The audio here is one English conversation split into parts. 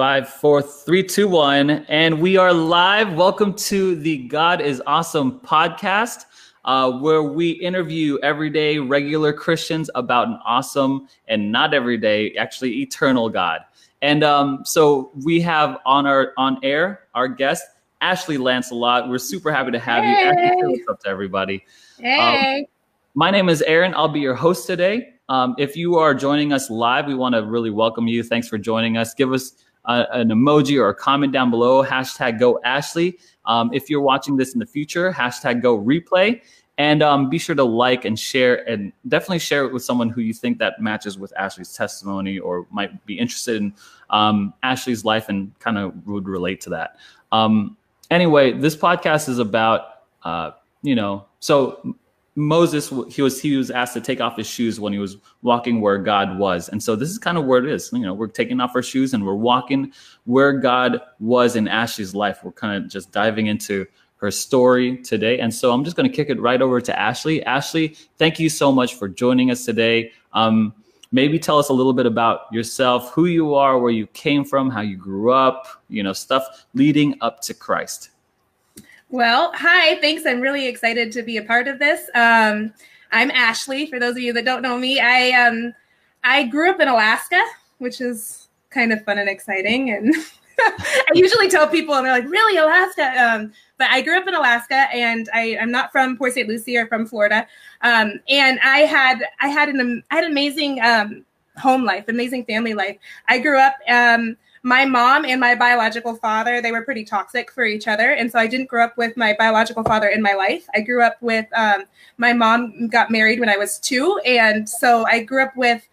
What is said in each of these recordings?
Five, four, three, two, one. And we are live. Welcome to the God is Awesome podcast, uh, where we interview everyday regular Christians about an awesome and not everyday, actually eternal God. And um, so we have on our on air our guest, Ashley Lancelot. We're super happy to have Hey. you. Ashley, what's up to everybody. Hey. My name is Aaron. I'll be your host today. Um, if you are joining us live, we want to really welcome you. Thanks for joining us. Give us uh, an emoji or a comment down below. Hashtag Go Ashley. Um, if you're watching this in the future, hashtag Go Replay. And um, be sure to like and share, and definitely share it with someone who you think that matches with Ashley's testimony or might be interested in um, Ashley's life and kind of would relate to that. Um, anyway, this podcast is about, uh, you know, so Moses he was he was asked to take off his shoes when he was walking where God was. And so this is kind of where it is. You know, we're taking off our shoes and we're walking where God was in Ashley's life. We're kind of just diving into her story today. And so I'm just going to kick it right over to Ashley. Ashley, thank you so much for joining us today. Um, maybe tell us a little bit about yourself, who you are, where you came from, how you grew up, you know, stuff leading up to Christ. Well, hi. Thanks. I'm really excited to be a part of this. Um, I'm Ashley. For those of you that don't know me, I um, I grew up in Alaska, which is kind of fun and exciting. And I usually tell people, and they're like, "Really, Alaska?" Um, but I grew up in Alaska, and I, I'm not from Port St. Lucie or from Florida. Um, and I had I had an I had amazing um, home life, amazing family life. I grew up. Um, my mom and my biological father they were pretty toxic for each other. And so i didn't grow up with my biological father in my life. I grew up with um, my mom got married when i was two. And so i grew up with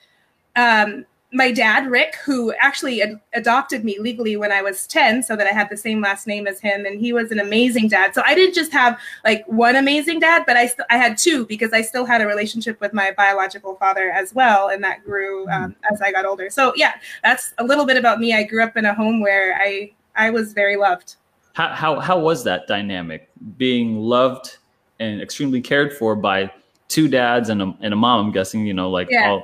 um, my dad rick who actually ad- adopted me legally when i was 10 so that i had the same last name as him and he was an amazing dad. So i didn't just have like one amazing dad but i st- i had two because i still had a relationship with my biological father as well and that grew um, as i got older. So yeah that's a little bit about me. I grew up in a home where i i was very loved. How, how, how was that dynamic? Being loved and extremely cared for by two dads and a, and a mom? I'm guessing, you know, like Yeah. all,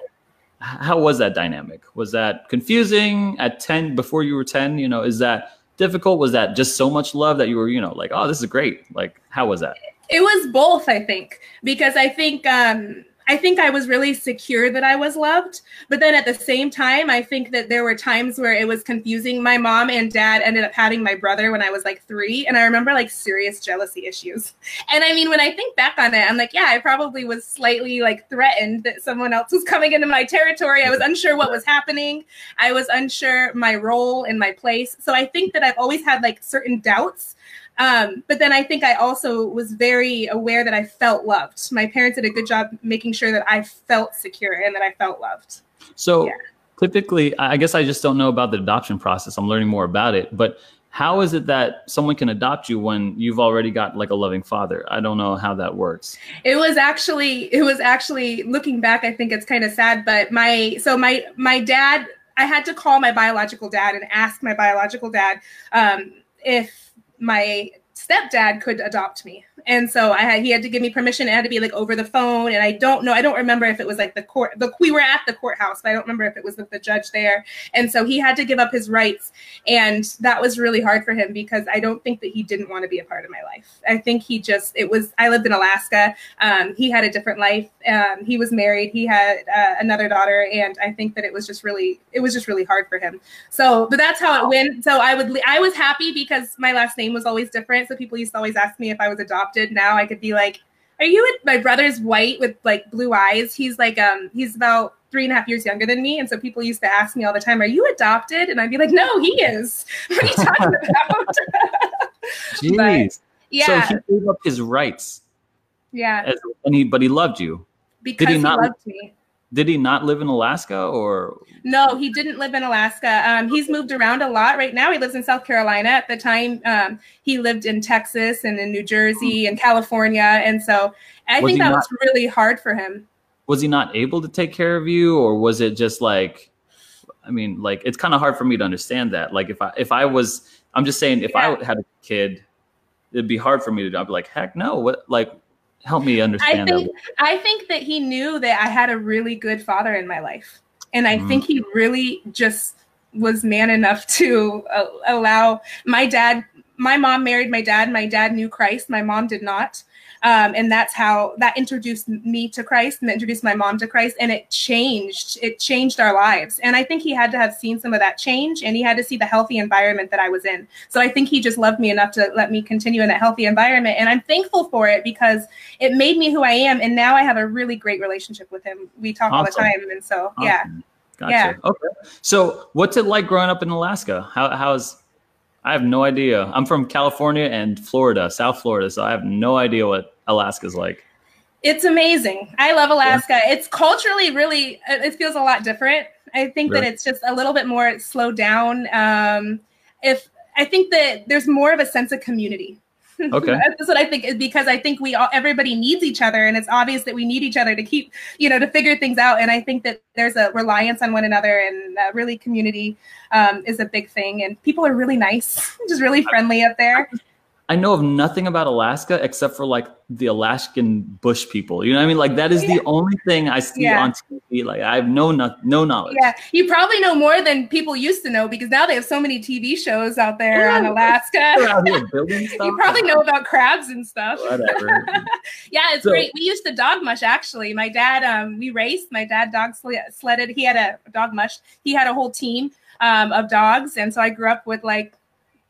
how was that dynamic? Was that confusing at 10 before you were 10? You know, is that difficult? Was that just so much love that you were, you know, like, oh, this is great? Like, how was that? it was both i think because i think um i think i was really secure that i was loved but then at the same time i think that there were times where it was confusing. My mom and dad ended up having my brother when i was like three and i remember like serious jealousy issues. And i mean when i think back on it i'm like yeah i probably was slightly like threatened that someone else was coming into my territory. I was unsure what was happening. I was unsure my role and my place. So i think that i've always had like certain doubts um, but then I think I also was very aware that I felt loved. My parents did a good job making sure that I felt secure and that I felt loved. So Yeah. typically, I I guess I just don't know about the adoption process. I'm learning more about it. But how is it that someone can adopt you when you've already got like a loving father? I don't know how that works. It was actually, it was actually looking back. I think it's kind of sad, but my so my my dad, I had to call my biological dad and ask my biological dad um, if my stepdad could adopt me. And so I had he had to give me permission. It had to be like over the phone. And I don't know, I don't remember if it was like the court the we were at the courthouse, but I don't remember if it was with the judge there. And so he had to give up his rights. And that was really hard for him because I don't think that he didn't want to be a part of my life. I think he just it was I lived in Alaska. Um, he had a different life. Um, he was married. He had uh, another daughter, and I think that it was just really it was just really hard for him. So, but that's how it went. So I would I was happy because my last name was always different. So people used to always ask me if I was adopted. Now I could be like, "Are you?" My brother's white with like blue eyes. He's like um he's about three and a half years younger than me, and so people used to ask me all the time, "Are you adopted?" And I'd be like, "No, he is." What are you talking about? Jeez. yeah, So he gave up his rights, yeah, as, and he, but he loved you. because he he, not- loved me. Did he not live in Alaska or? No, he didn't live in Alaska. Um, he's moved around a lot. Right now, he lives in South Carolina. At the time, um, he lived in Texas and in New Jersey and California. And so I Was think that not- was really hard for him. Was he not able to take care of you, or was it just like? I mean, like it's kind of hard for me to understand that. Like if I if I was, I'm just saying, if Yeah. I had a kid, it'd be hard for me to. I'd be like, heck no. What like? Help me understand. I think that. I think that he knew that I had a really good father in my life. And I Mhm. think he really just was man enough to uh, allow my dad my mom married my dad my dad knew christ my mom did not um, and that's how that introduced me to Christ and introduced my mom to Christ. And it changed, it changed our lives. And I think he had to have seen some of that change and he had to see the healthy environment that I was in. So I think he just loved me enough to let me continue in that healthy environment. And I'm thankful for it because it made me who I am. And now I have a really great relationship with him. We talk awesome. all the time. And so, awesome. yeah. Gotcha. Yeah. Okay. So what's it like growing up in Alaska? How, how's, I have no idea. I'm from California and Florida, South Florida, so I have no idea what Alaska's like? It's amazing. I love Alaska. Yeah. It's culturally really, it feels a lot different. I think that it's just a little bit more slowed down. Um, if I think that there's more of a sense of community. Okay. That's what I think is because I think we all everybody needs each other and it's obvious that we need each other to keep, you know, to figure things out. And I think that there's a reliance on one another and uh, really community um, is a big thing. And people are really nice, just really friendly up there. I know of nothing about Alaska except for like the Alaskan bush people. You know what I mean? Like that is yeah. the only thing I see yeah. on TV. Like I have no no, no knowledge. Yeah, you probably know more than people used to know because now they have so many TV shows out there yeah. on Alaska. Stuff. you probably know about crabs and stuff. Whatever. yeah, it's so, great. We used to dog mush actually. My dad, um, we raced. My dad dog sledded. He had a dog mush. He had a whole team um, of dogs, and so I grew up with like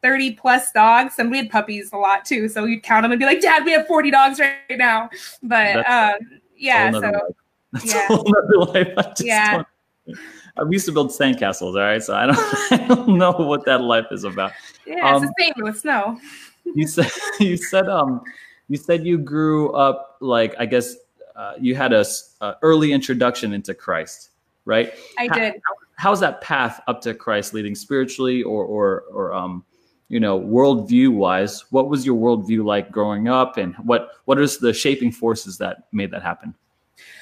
30 plus dogs and we had puppies a lot too so we'd count them and be like dad we have 40 dogs right now but um, yeah so yeah. yeah. I used to build sandcastles, all right. So I don't, I don't know what that life is about. Yeah, um, it's the same with snow. you said, you said, um, you said you grew up like I guess uh, you had a, early introduction into Christ, right? I how, did. how's that path up to Christ leading spiritually, or or or um, you know, worldview wise, what was your worldview like growing up, and what what is the shaping forces that made that happen?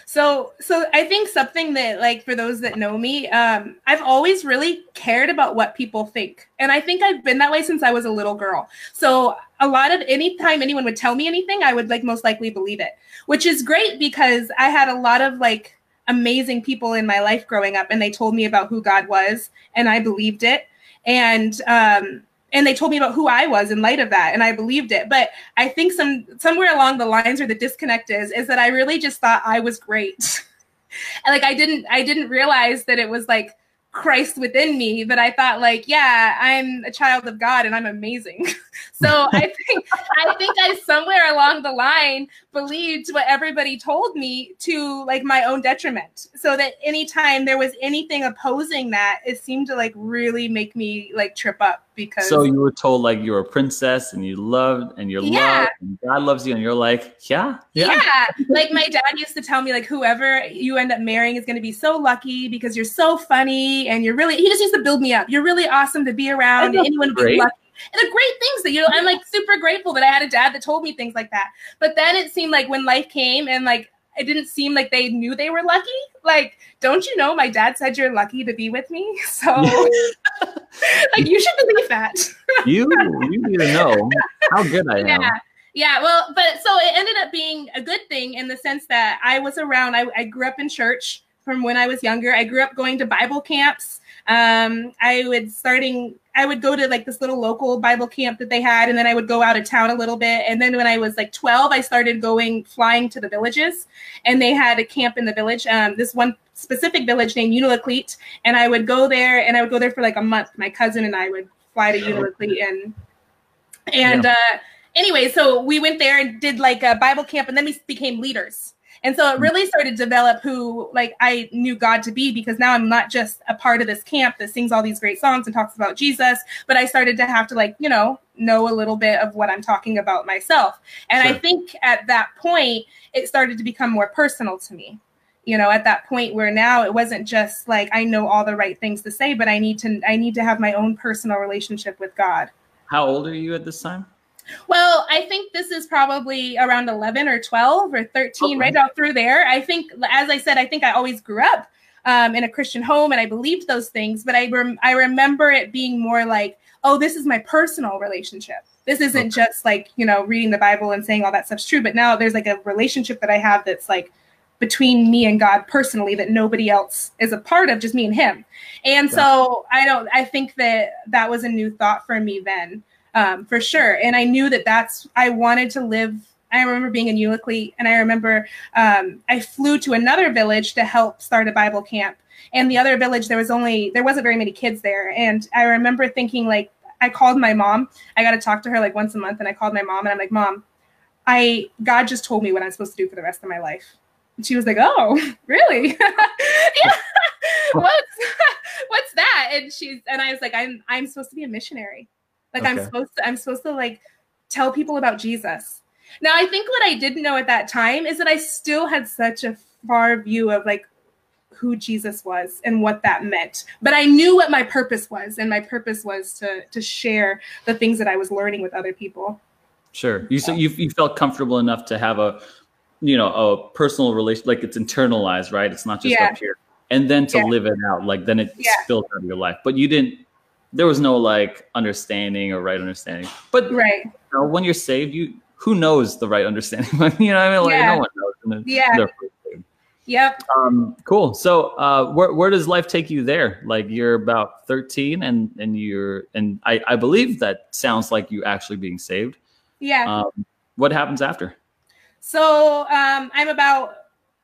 So, so I think something that, like, for those that know me, um, I've always really cared about what people think, and I think I've been that way since I was a little girl. So, a lot of anytime anyone would tell me anything, I would like most likely believe it, which is great because I had a lot of like amazing people in my life growing up, and they told me about who God was, and I believed it, and um, and they told me about who I was in light of that, and I believed it. But I think some somewhere along the lines where the disconnect is is that I really just thought I was great. and like I didn't I didn't realize that it was like Christ within me, but I thought like, yeah, I'm a child of God and I'm amazing. so I think I think I somewhere along the line believed what everybody told me to like my own detriment. So that anytime there was anything opposing that, it seemed to like really make me like trip up because So you were told like you're a princess and you loved and you're yeah. loved and God loves you and you're like, yeah, yeah. Yeah. like my dad used to tell me like whoever you end up marrying is gonna be so lucky because you're so funny and you're really he just used to build me up. You're really awesome to be around and anyone would be lucky and the great things that you know i'm like super grateful that i had a dad that told me things like that but then it seemed like when life came and like it didn't seem like they knew they were lucky. Like don't you know my dad said you're lucky to be with me? So like you should believe that. You you need to know how good i am. Yeah. Yeah well but so it ended up being a good thing in the sense that i was around. I, I grew up in church from when i was younger. I grew up going to bible camps um, I would starting I would go to like this little local Bible camp that they had, and then I would go out of town a little bit. And then when I was like 12, I started going flying to the villages, and they had a camp in the village. Um, this one specific village named Unalakleet, and I would go there, and I would go there for like a month. My cousin and I would fly to Unalakleet, and and yeah. uh, anyway, so we went there and did like a Bible camp, and then we became leaders. And so it mm. really started to develop who like I knew God to be because now I'm not just a part of this camp that sings all these great songs and talks about Jesus, but I started to have to like, you know, know a little bit of what I'm talking about myself. And sure. I think at that point it started to become more personal to me. You know, at that point where now it wasn't just like I know all the right things to say, but I need to I need to have my own personal relationship with God. How old are you at this time? Well, I think this is probably around 11 or 12 or 13, okay. right out through there. I think, as I said, I think I always grew up um, in a Christian home and I believed those things, but I, rem- I remember it being more like, oh, this is my personal relationship. This isn't okay. just like, you know, reading the Bible and saying all that stuff's true, but now there's like a relationship that I have that's like between me and God personally that nobody else is a part of, just me and Him. And so I don't. I think that that was a new thought for me then, um, for sure. And I knew that that's. I wanted to live. I remember being in Euclid, and I remember um, I flew to another village to help start a Bible camp. And the other village, there was only there wasn't very many kids there, and I remember thinking like I called my mom. I got to talk to her like once a month, and I called my mom, and I'm like, Mom, I God just told me what I'm supposed to do for the rest of my life. And she was like, "Oh, really? yeah. what's what's that?" And she's and I was like, "I'm I'm supposed to be a missionary. Like okay. I'm supposed to I'm supposed to like tell people about Jesus." Now, I think what I didn't know at that time is that I still had such a far view of like who Jesus was and what that meant. But I knew what my purpose was, and my purpose was to to share the things that I was learning with other people. Sure. You so you you felt comfortable enough to have a you know a personal relation like it's internalized, right? It's not just yeah. up here. And then to yeah. live it out, like then it yeah. spills out of your life. But you didn't there was no like understanding or right understanding. But right. You know, when you're saved, you who knows the right understanding? you know, what I mean, like yeah. no one knows. yeah. Yep. Um, cool. So, uh, where where does life take you there? Like you're about 13, and and you're and I I believe that sounds like you actually being saved. Yeah. Um, what happens after? So um, I'm about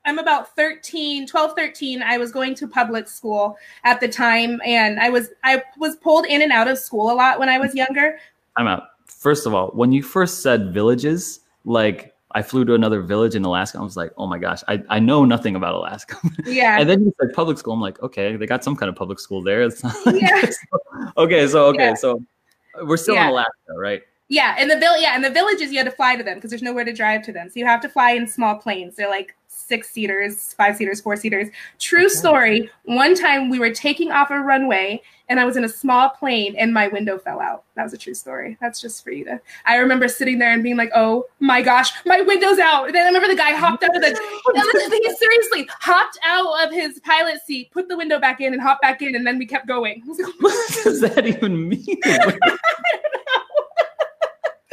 I'm about 13, 12, 13. I was going to public school at the time, and I was I was pulled in and out of school a lot when I was mm-hmm. younger. I'm out. First of all, when you first said villages, like I flew to another village in Alaska. I was like, oh my gosh, I, I know nothing about Alaska. Yeah. and then you said public school. I'm like, okay, they got some kind of public school there. It's not like yeah. okay, so okay, yeah. so we're still yeah. in Alaska, right? Yeah, and the vill- yeah, and the villages you had to fly to them because there's nowhere to drive to them. So you have to fly in small planes. They're like six seaters, five seaters, four seaters. True okay. story. One time we were taking off a runway and I was in a small plane and my window fell out. That was a true story. That's just for you to. I remember sitting there and being like, "Oh my gosh, my window's out." And then I remember the guy hopped out of the. he seriously hopped out of his pilot seat, put the window back in, and hopped back in, and then we kept going. what does that even mean?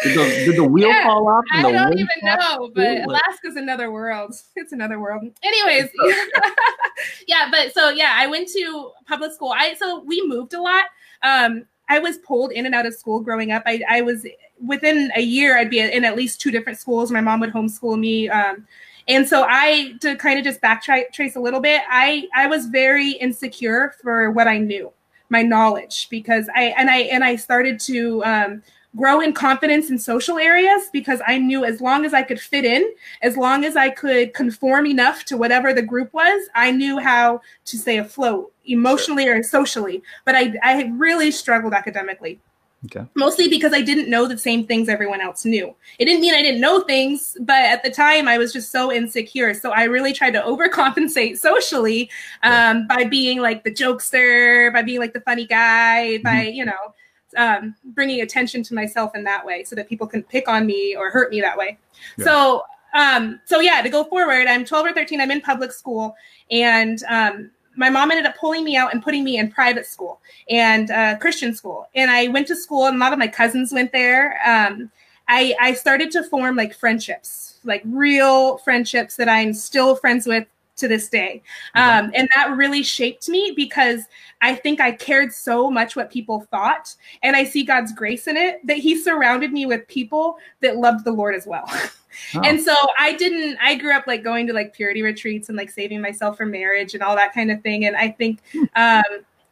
Did the, did the wheel yeah, fall off? I don't even know, but Alaska's another world. It's another world. Anyways, yeah, but so yeah, I went to public school. I so we moved a lot. Um, I was pulled in and out of school growing up. I, I was within a year, I'd be in at least two different schools. My mom would homeschool me. Um, and so I, to kind of just backtrace trace a little bit, I, I was very insecure for what I knew, my knowledge, because I, and I, and I started to, um, grow in confidence in social areas because I knew as long as I could fit in, as long as I could conform enough to whatever the group was, I knew how to stay afloat emotionally or socially. But I, I really struggled academically. Okay. Mostly because I didn't know the same things everyone else knew. It didn't mean I didn't know things, but at the time I was just so insecure. So I really tried to overcompensate socially um, yeah. by being like the jokester, by being like the funny guy, by, mm-hmm. you know, um, bringing attention to myself in that way so that people can pick on me or hurt me that way. Yeah. So, um, so yeah, to go forward, I'm 12 or 13, I'm in public school and, um, my mom ended up pulling me out and putting me in private school and uh, Christian school. And I went to school, and a lot of my cousins went there. Um, I, I started to form like friendships, like real friendships that I'm still friends with to this day. Um, and that really shaped me because I think I cared so much what people thought. And I see God's grace in it that He surrounded me with people that loved the Lord as well. Oh. And so I didn't, I grew up like going to like purity retreats and like saving myself for marriage and all that kind of thing. And I think, hmm. um,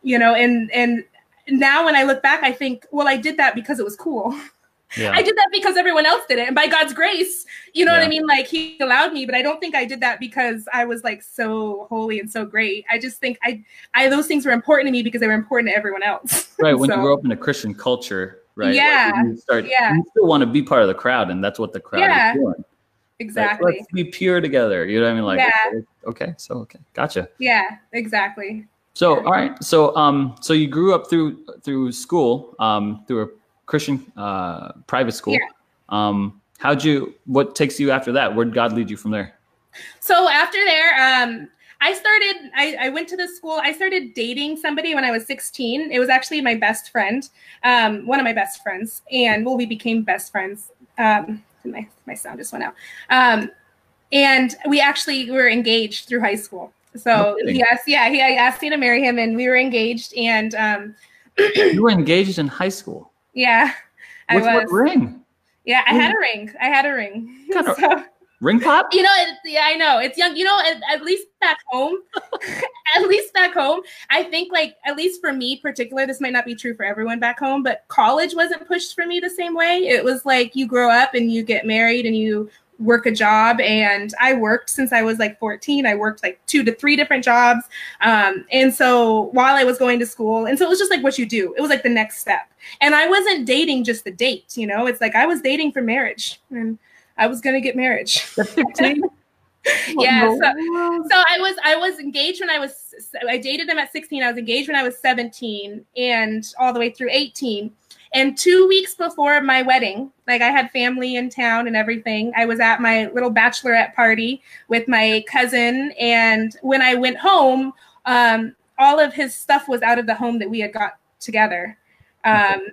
you know, and, and, now when I look back, I think, well, I did that because it was cool. Yeah. I did that because everyone else did it. And by God's grace, you know yeah. what I mean? Like he allowed me, but I don't think I did that because I was like so holy and so great. I just think I, I those things were important to me because they were important to everyone else. Right. When so, you grow up in a Christian culture, right? Yeah. Like you start, yeah. you still want to be part of the crowd, and that's what the crowd yeah. is doing. Exactly. Like, let's be pure together. You know what I mean? Like, yeah. okay, so okay, gotcha. Yeah, exactly. So, all right. So, um, so you grew up through through school, um, through a Christian uh, private school. Yeah. Um, how'd you? What takes you after that? Where'd God lead you from there? So after there, um, I started. I, I, went to the school. I started dating somebody when I was 16. It was actually my best friend, um, one of my best friends, and well, we became best friends. Um, my my sound just went out. Um, and we actually were engaged through high school. So no asked, yeah, he asked me to marry him, and we were engaged. And um, you were engaged in high school. Yeah, With I was. What ring? Yeah, I had a ring. I had a ring. So, ring pop? You know, it, yeah, I know it's young. You know, at, at least back home, at least back home, I think like at least for me, particular, this might not be true for everyone back home, but college wasn't pushed for me the same way. It was like you grow up and you get married and you work a job and i worked since i was like 14 i worked like two to three different jobs. Um, and so while i was going to school and so it was just like what you do. It was like the next step. And i wasn't dating just the date you know? It's like i was dating for marriage and i was going to get marriage. Yeah so, so i was i was engaged when i was i dated him at 16 i was engaged when i was 17 and all the way through 18 and two weeks before my wedding, like I had family in town and everything, I was at my little bachelorette party with my cousin. And when I went home, um, all of his stuff was out of the home that we had got together. Um,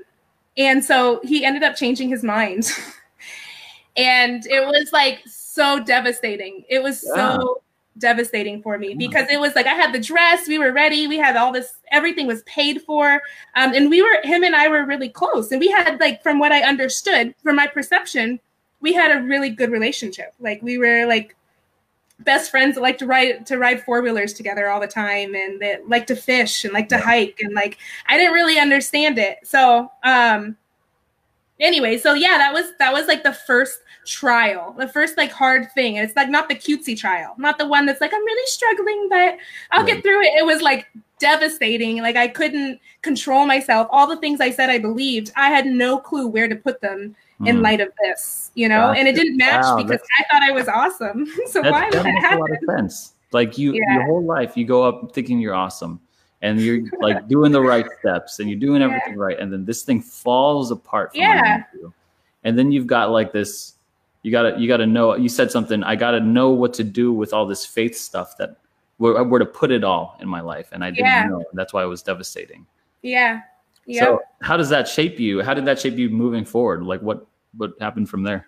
and so he ended up changing his mind. and it was like so devastating. It was yeah. so devastating for me because it was like I had the dress, we were ready, we had all this, everything was paid for, um, and we were him and I were really close, and we had like from what I understood, from my perception, we had a really good relationship. Like we were like best friends that like to ride to ride four wheelers together all the time, and that like to fish and like to hike, and like I didn't really understand it, so um anyway so yeah that was that was like the first trial the first like hard thing. And it's like not the cutesy trial not the one that's like i'm really struggling but i'll get through it. It was like devastating. Like i couldn't control myself. All the things i said i believed i had no clue where to put them mm. in light of this you know? And it didn't match wow, because i thought i was awesome. So why would that happen? a lot of sense. Like you yeah. your whole life you go up thinking you're awesome and you're like doing the right steps and you're doing everything yeah. right and then this thing falls apart yeah. you. and then you've got like this you gotta you gotta know you said something i gotta know what to do with all this faith stuff that where, where to put it all in my life and i didn't yeah. know that's why it was devastating. Yeah. Yeah so how does that shape you? How did that shape you moving forward? Like what what happened from there?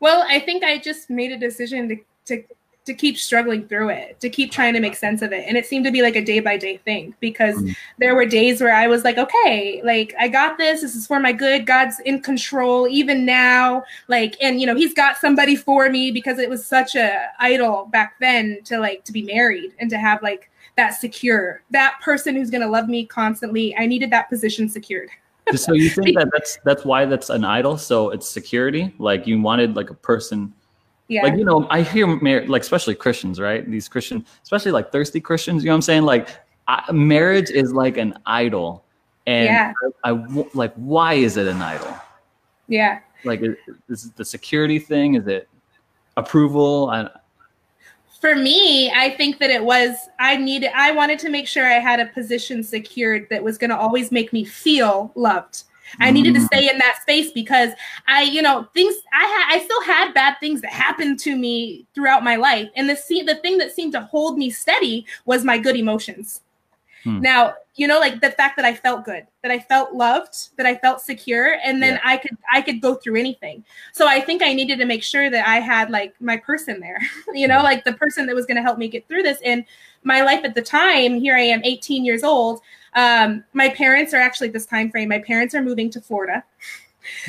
Well i think i just made a decision to to to keep struggling through it, to keep trying to make sense of it. And it seemed to be like a day by day thing because mm-hmm. there were days where I was like, okay, like I got this. This is for my good. God's in control even now. Like, and you know, he's got somebody for me because it was such a idol back then to like to be married and to have like that secure, that person who's going to love me constantly. I needed that position secured. so you think that that's that's why that's an idol? So it's security. Like you wanted like a person yeah. Like, you know, I hear mar- like, especially Christians, right? These Christian, especially like thirsty Christians, you know what I'm saying? Like, I, marriage is like an idol. And yeah. I, I, like, why is it an idol? Yeah. Like, is, is it the security thing? Is it approval? I, for me, I think that it was I needed I wanted to make sure I had a position secured that was going to always make me feel loved I needed to mm. stay in that space because I, you know, things I had, I still had bad things that happened to me throughout my life, and the the thing that seemed to hold me steady was my good emotions. Hmm. Now, you know, like the fact that I felt good, that I felt loved, that I felt secure, and then yeah. I could I could go through anything. So I think I needed to make sure that I had like my person there, you know, like the person that was going to help me get through this. And my life at the time, here I am, 18 years old. Um, my parents are actually this time frame. My parents are moving to Florida.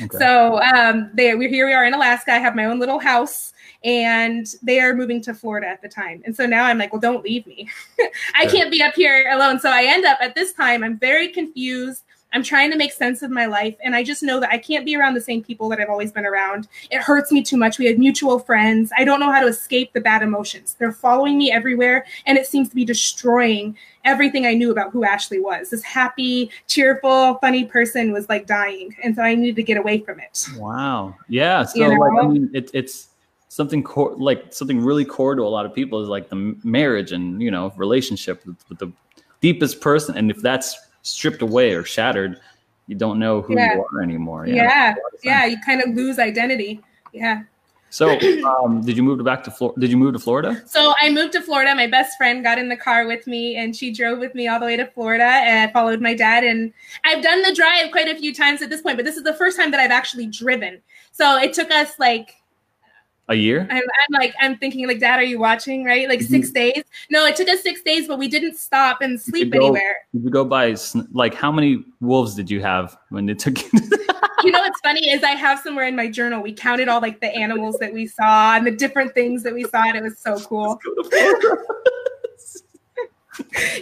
Okay. So um, they we here we are in Alaska. I have my own little house and they are moving to Florida at the time. And so now I'm like, well, don't leave me. I can't be up here alone. So I end up at this time, I'm very confused. I'm trying to make sense of my life. And I just know that I can't be around the same people that I've always been around. It hurts me too much. We have mutual friends. I don't know how to escape the bad emotions. They're following me everywhere. And it seems to be destroying everything I knew about who Ashley was. This happy, cheerful, funny person was like dying. And so I needed to get away from it. Wow. Yeah. So, you know? like, I mean, it, it's, something core like something really core to a lot of people is like the marriage and you know relationship with, with the deepest person and if that's stripped away or shattered you don't know who yeah. you are anymore yeah yeah, yeah you kind of lose identity yeah so um, did you move back to Florida? Did you move to Florida? So I moved to Florida. My best friend got in the car with me and she drove with me all the way to Florida and I followed my dad. And I've done the drive quite a few times at this point, but this is the first time that I've actually driven. So it took us like A year? I'm, I'm like, I'm thinking, like, Dad, are you watching? Right? Like mm-hmm. six days. No, it took us six days, but we didn't stop and sleep go- anywhere. Did you go by like how many wolves did you have when it took you? you know what's funny is I have somewhere in my journal we counted all like the animals that we saw and the different things that we saw, and it was so cool.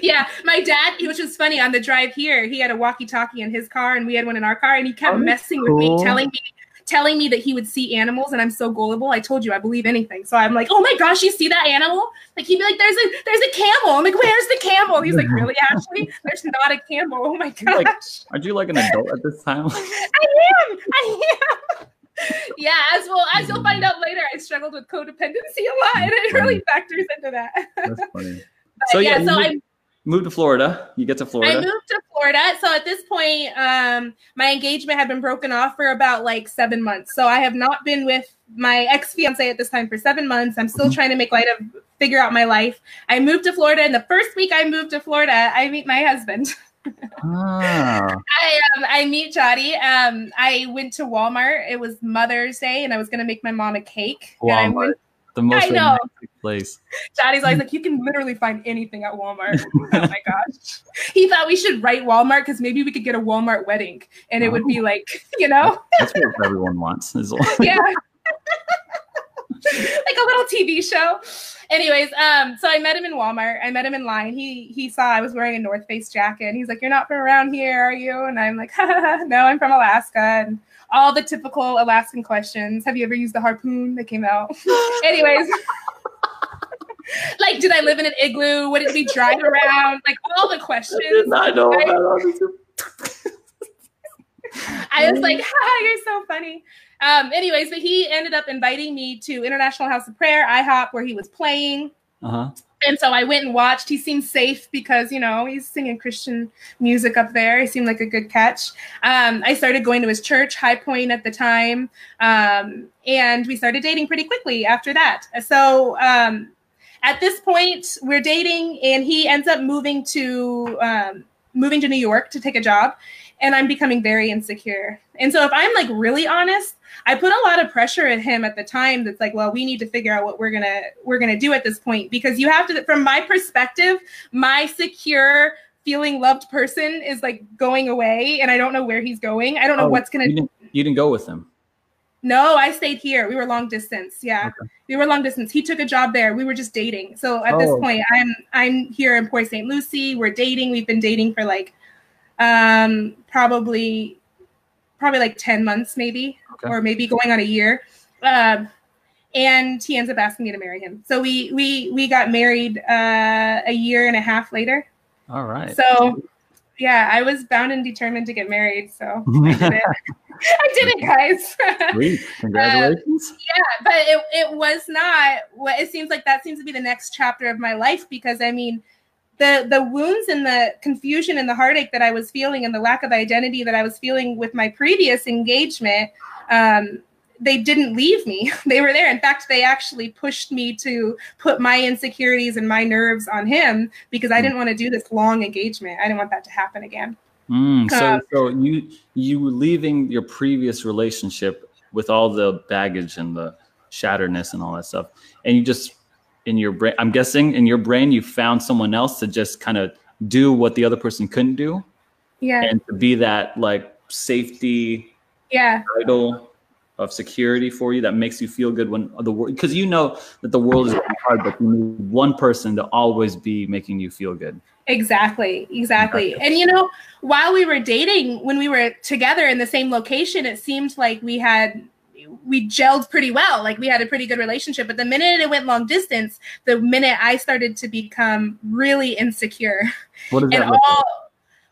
Yeah, my dad, which was funny, on the drive here, he had a walkie-talkie in his car, and we had one in our car, and he kept Oh, messing with me, telling me, telling me that he would see animals, and I'm so gullible. I told you I believe anything, so I'm like, oh my gosh, you see that animal? Like he'd be like, there's a there's a camel. I'm like, where's the camel? He's like, really, Ashley? There's not a camel. Oh my You're like- gosh, Aren't you like an adult at this time? I am, I am. Yeah, as well as you'll find out later, I struggled with codependency a lot, and it really factors into that. That's funny. But So, yeah, yeah, so I Move to Florida. You get to Florida. I moved to Florida. So at this point, um, my engagement had been broken off for about like seven months. So I have not been with my ex fiance at this time for seven months. I'm still Mhm. trying to make light of figure out my life. I moved to Florida, and the first week I moved to Florida, I meet my husband. Ah, I um, I meet Jody. Um, I went to Walmart. It was Mother's Day, and I was gonna make my mom a cake. And I went, the most I know. place. Johnny's always like, you can literally find anything at Walmart. oh my gosh. He thought we should write Walmart because maybe we could get a Walmart wedding and it would be like, you know, That's what everyone wants. Is yeah. like a little TV show. Anyways, um, so I met him in Walmart. I met him in line. He he saw I was wearing a North Face jacket and he's like, You're not from around here, are you? And I'm like, No, I'm from Alaska. And all the typical Alaskan questions. Have you ever used the harpoon that came out? Anyways. like, did I live in an igloo? What did we drive around? Like all the questions. not know I- I was like, ha, you're so funny. Um, anyways, but he ended up inviting me to International House of Prayer, IHOP, where he was playing. Uh-huh. And so I went and watched. He seemed safe because, you know, he's singing Christian music up there. He seemed like a good catch. Um, I started going to his church, High Point at the time. Um, and we started dating pretty quickly after that. So um, at this point, we're dating, and he ends up moving to um, moving to New York to take a job. And I'm becoming very insecure. And so if I'm like really honest, I put a lot of pressure at him at the time that's like, well, we need to figure out what we're gonna we're gonna do at this point because you have to from my perspective, my secure feeling loved person is like going away and I don't know where he's going. I don't know Oh, what's gonna You didn't, go with him. no, I stayed here. We were long distance. Yeah. We were long distance. He took a job there. We were just dating. So at this Oh. point, I'm I'm here in Port St. Lucie. We're dating. We've been dating for like um probably probably like 10 months maybe Okay. or maybe going on a year. Um and he ends up asking me to marry him. So we we we got married uh a year and a half later. All right. So yeah, I was bound and determined to get married. So I did it. I did it, guys. Sweet. Congratulations. Yeah, but it, it was not what it seems like that seems to be the next chapter of my life because i mean the the wounds and the confusion and the heartache that i was feeling and the lack of identity that i was feeling with my previous engagement um, they didn't leave me. They were there. In fact they actually pushed me to put my insecurities and my nerves on him because i didn't want to do this long engagement. I didn't want that to happen again. Mm, so, Um, so you you were leaving your previous relationship with all the baggage and the shatteredness and all that stuff, and you just in your brain. I'm guessing in your brain you found someone else to just kind of do what the other person couldn't do, yeah and to be that like safety yeah idol of security for you that makes you feel good when the world because you know that the world is hard, but you need one person to always be making you feel good. Exactly, exactly. And you know, while we were dating, when we were together in the same location, it seemed like we had we gelled pretty well. Like we had a pretty good relationship. But the minute it went long distance, the minute I started to become really insecure, What does and that look all like?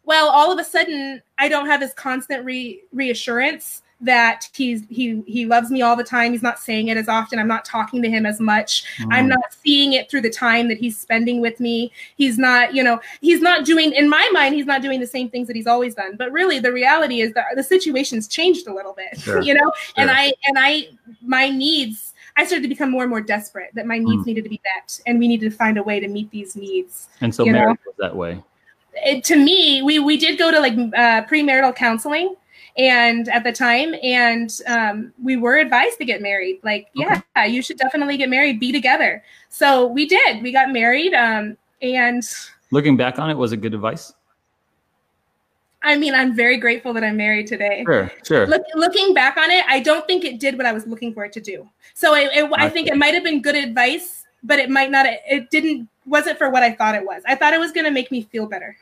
well, all of a sudden, I don't have this constant re- reassurance that he's he he loves me all the time. He's not saying it as often. I'm not talking to him as much. I'm Mm. not seeing it through the time that he's spending with me. He's not, you know, he's not doing in my mind, he's not doing the same things that he's always done. But really the reality is that the situation's changed a little bit, Sure. you know? And I and I my needs I started to become more and more desperate that my needs Mm. needed to be met and we needed to find a way to meet these needs. And so you know? was that way. It, to me, we we did go to like uh, premarital counseling and at the time and um, we were advised to get married like yeah you should definitely get married be together so we did we got married um, and looking back on it was it good advice I mean, I'm very grateful that I'm married today. Sure, sure. Look, looking back on it, I don't think it did what I was looking for it to do. So it, it, I think it might have been good advice, but it might not. It didn't. Wasn't for what I thought it was. I thought it was going to make me feel better.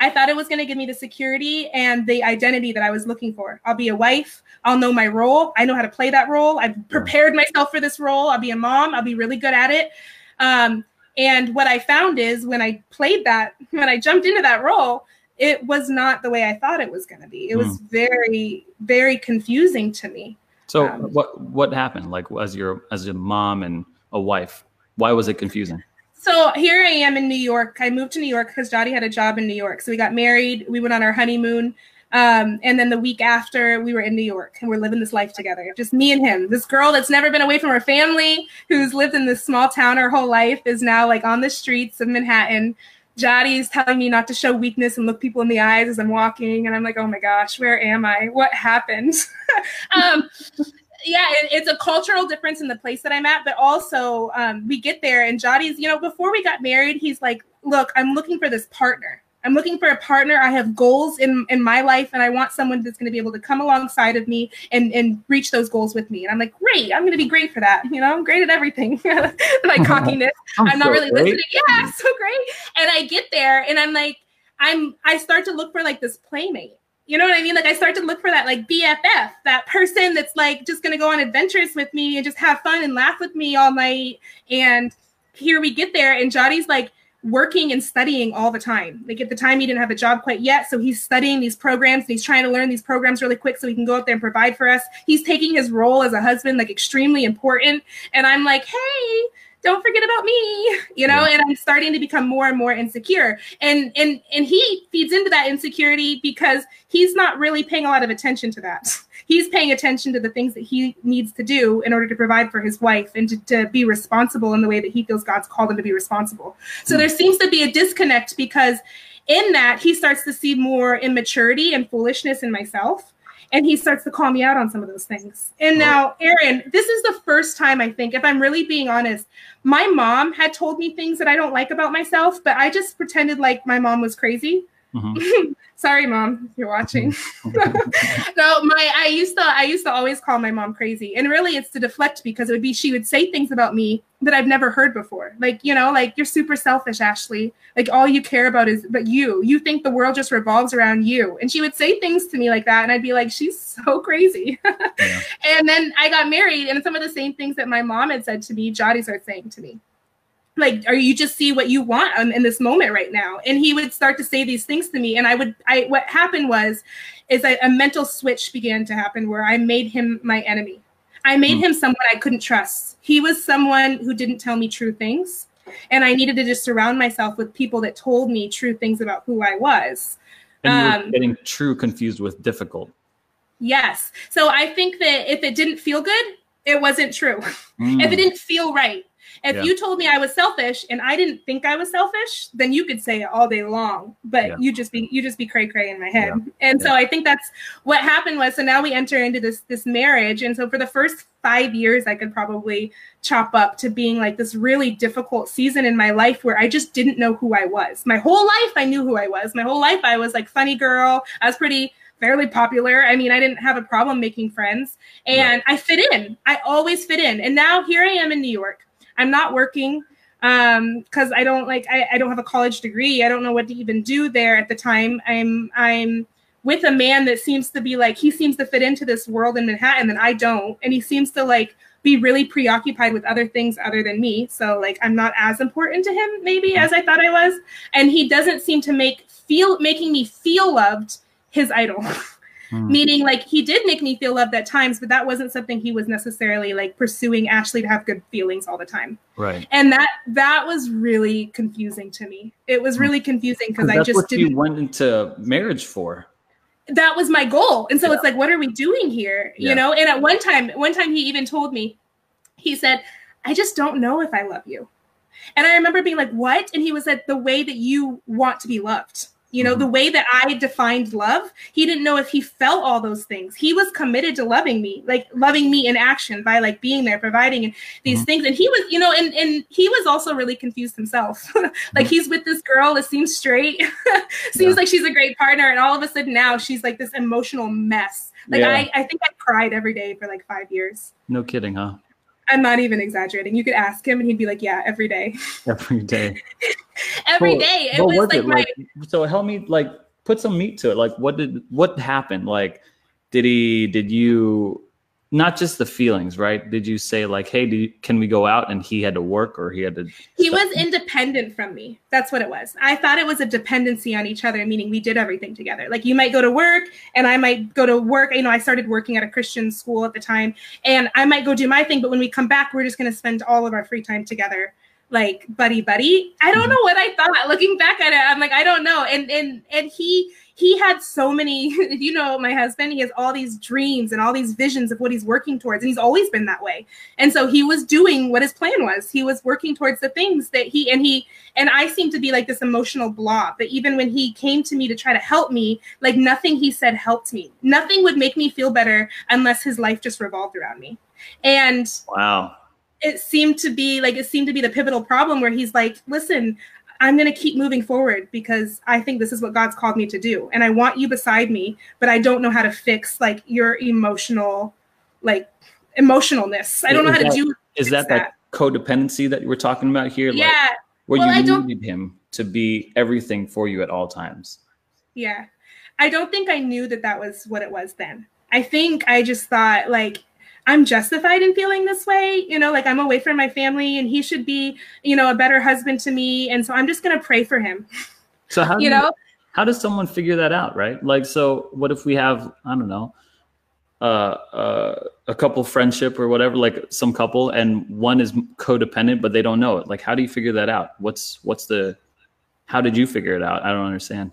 I thought it was going to give me the security and the identity that I was looking for. I'll be a wife. I'll know my role. I know how to play that role. I've prepared myself for this role. I'll be a mom. I'll be really good at it. Um, and what I found is when I played that, when I jumped into that role, it was not the way I thought it was going to be. It was mm. very, very confusing to me. So um, what what happened? Like as your as a mom and a wife, why was it confusing? So here I am in New York. I moved to New York because Jody had a job in New York. So we got married. We went on our honeymoon. Um, and then the week after, we were in New York and we're living this life together. Just me and him. This girl that's never been away from her family, who's lived in this small town her whole life, is now like on the streets of Manhattan. Jody is telling me not to show weakness and look people in the eyes as I'm walking. And I'm like, oh my gosh, where am I? What happened? um, yeah, it, it's a cultural difference in the place that I'm at, but also um, we get there and Jody's, you know, before we got married, he's like, look, I'm looking for this partner. I'm looking for a partner. I have goals in, in my life, and I want someone that's going to be able to come alongside of me and, and reach those goals with me. And I'm like, great, I'm going to be great for that. You know, I'm great at everything. like cockiness. I'm, I'm not so really great. listening. Yeah, so great. And I get there, and I'm like, I'm I start to look for like this playmate you know what I mean? Like I start to look for that like BFF, that person that's like just gonna go on adventures with me and just have fun and laugh with me all night. And here we get there, and Jody's like working and studying all the time. Like at the time, he didn't have a job quite yet, so he's studying these programs. And he's trying to learn these programs really quick so he can go out there and provide for us. He's taking his role as a husband like extremely important. And I'm like, hey, don't forget about me you know yeah. and i'm starting to become more and more insecure and and and he feeds into that insecurity because he's not really paying a lot of attention to that he's paying attention to the things that he needs to do in order to provide for his wife and to, to be responsible in the way that he feels god's called him to be responsible so mm. there seems to be a disconnect because in that he starts to see more immaturity and foolishness in myself and he starts to call me out on some of those things. And now, Aaron, this is the first time I think, if I'm really being honest, my mom had told me things that I don't like about myself, but I just pretended like my mom was crazy. Mm-hmm. Sorry, mom, if you're watching. no, my I used to I used to always call my mom crazy, and really it's to deflect because it would be she would say things about me that I've never heard before. Like you know, like you're super selfish, Ashley. Like all you care about is but you. You think the world just revolves around you, and she would say things to me like that, and I'd be like, she's so crazy. yeah. And then I got married, and some of the same things that my mom had said to me, Jody started saying to me like or you just see what you want in this moment right now? And he would start to say these things to me. And i would i what happened was is a, a mental switch began to happen where i made him my enemy. I made mm. him someone i couldn't trust. He was someone who didn't tell me true things. And i needed to just surround myself with people that told me true things about who i was. And um, getting true confused with difficult. Yes. So i think that if it didn't feel good it wasn't true. Mm. if it didn't feel right if yeah. you told me I was selfish and I didn't think I was selfish, then you could say it all day long. But yeah. you just be you just be cray cray in my head. Yeah. And so I think that's what happened was so now we enter into this this marriage. And so for the first five years, I could probably chop up to being like this really difficult season in my life where I just didn't know who I was. My whole life I knew who I was. My whole life I was like funny girl. I was pretty fairly popular. I mean, I didn't have a problem making friends and right. I fit in. I always fit in. And now here I am in New York. I'm not working um because i don't like I, I don't have a college degree. I don't know what to even do there at the time. I'm i'm with a man that seems to be like he seems to fit into this world in manhattan and i don't. And he seems to like be really preoccupied with other things other than me. So like i'm not as important to him maybe as i thought i was. And he doesn't seem to make feel making me feel loved his idol Mm. Meaning, like, he did make me feel loved at times, but that wasn't something he was necessarily like pursuing Ashley to have good feelings all the time. Right. And that that was really confusing to me. It was hmm. really confusing because I just what didn't. You went into marriage for. That was my goal, and so yeah. it's like, what are we doing here? Yeah. You know. And at one time, one time he even told me, he said, "I just don't know if I love you." And I remember being like, "What?" And he was like, "The way that you want to be loved." You know, mm-hmm. the way that I defined love, he didn't know if he felt all those things. He was committed to loving me, like loving me in action by like being there, providing these mm-hmm. things. And he was, you know, and and he was also really confused himself. like mm-hmm. he's with this girl it seems straight, seems yeah. like she's a great partner, and all of a sudden now she's like this emotional mess. Like yeah. I, I think I cried every day for like five years. No kidding, huh? I'm not even exaggerating. You could ask him, and he'd be like, "Yeah, every day." Every day. every well, day. It was, was, like, it? my... like so. Help me, like, put some meat to it. Like, what did what happened? Like, did he? Did you? Not just the feelings, right? Did you say like, "Hey, you, can we go out?" And he had to work, or he had to. He was independent from me. That's what it was. I thought it was a dependency on each other, meaning we did everything together. Like you might go to work, and I might go to work. You know, I started working at a Christian school at the time, and I might go do my thing. But when we come back, we're just going to spend all of our free time together like buddy buddy i don't mm-hmm. know what i thought looking back at it i'm like i don't know and and and he he had so many you know my husband he has all these dreams and all these visions of what he's working towards and he's always been that way. And so he was doing what his plan was. He was working towards the things that he and he and i seem to be like this emotional blob but even when he came to me to try to help me like nothing he said helped me. Nothing would make me feel better unless his life just revolved around me. And wow. it seemed to be like it seemed to be the pivotal problem where he's like listen I'm going to keep moving forward because I think this is what God's called me to do. And I want you beside me, but I don't know how to fix like your emotional, like emotionalness. I don't know how that, to do. Is that, that that codependency that you were talking about here? Yeah. Like, where well, you needed him to be everything for you at all times. Yeah. I don't think I knew that that was what it was then. I think I just thought like I'm justified in feeling this way. You know, like I'm away from my family and he should be, you know, a better husband to me. And so I'm just going to pray for him. So how, you know, how does someone figure that out? Right. Like, so what if we have, I don't know, uh, uh, a couple friendship or whatever, like some couple and one is codependent, but they don't know it. Like, how do you figure that out? What's, what's the, how did you figure it out? I don't understand.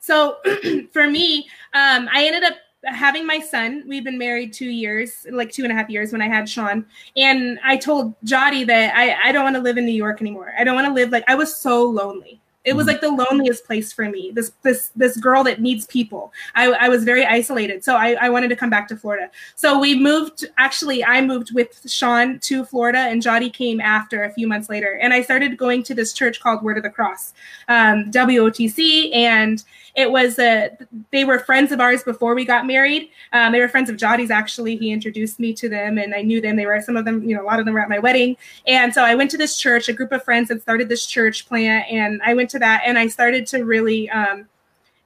So for me, um, I ended up having my son, we've been married two years, like two and a half years when I had Sean. And I told Jody that I, I don't want to live in New York anymore. I don't want to live like I was so lonely. It was mm-hmm. like the loneliest place for me. This this this girl that needs people. I, I was very isolated, so I, I wanted to come back to Florida. So we moved. Actually, I moved with Sean to Florida, and Jody came after a few months later. And I started going to this church called Word of the Cross, um, WOTC, and it was a they were friends of ours before we got married. Um, they were friends of Jody's actually. He introduced me to them, and I knew them. They were some of them, you know, a lot of them were at my wedding. And so I went to this church. A group of friends had started this church plant, and I went to that, and I started to really. Um,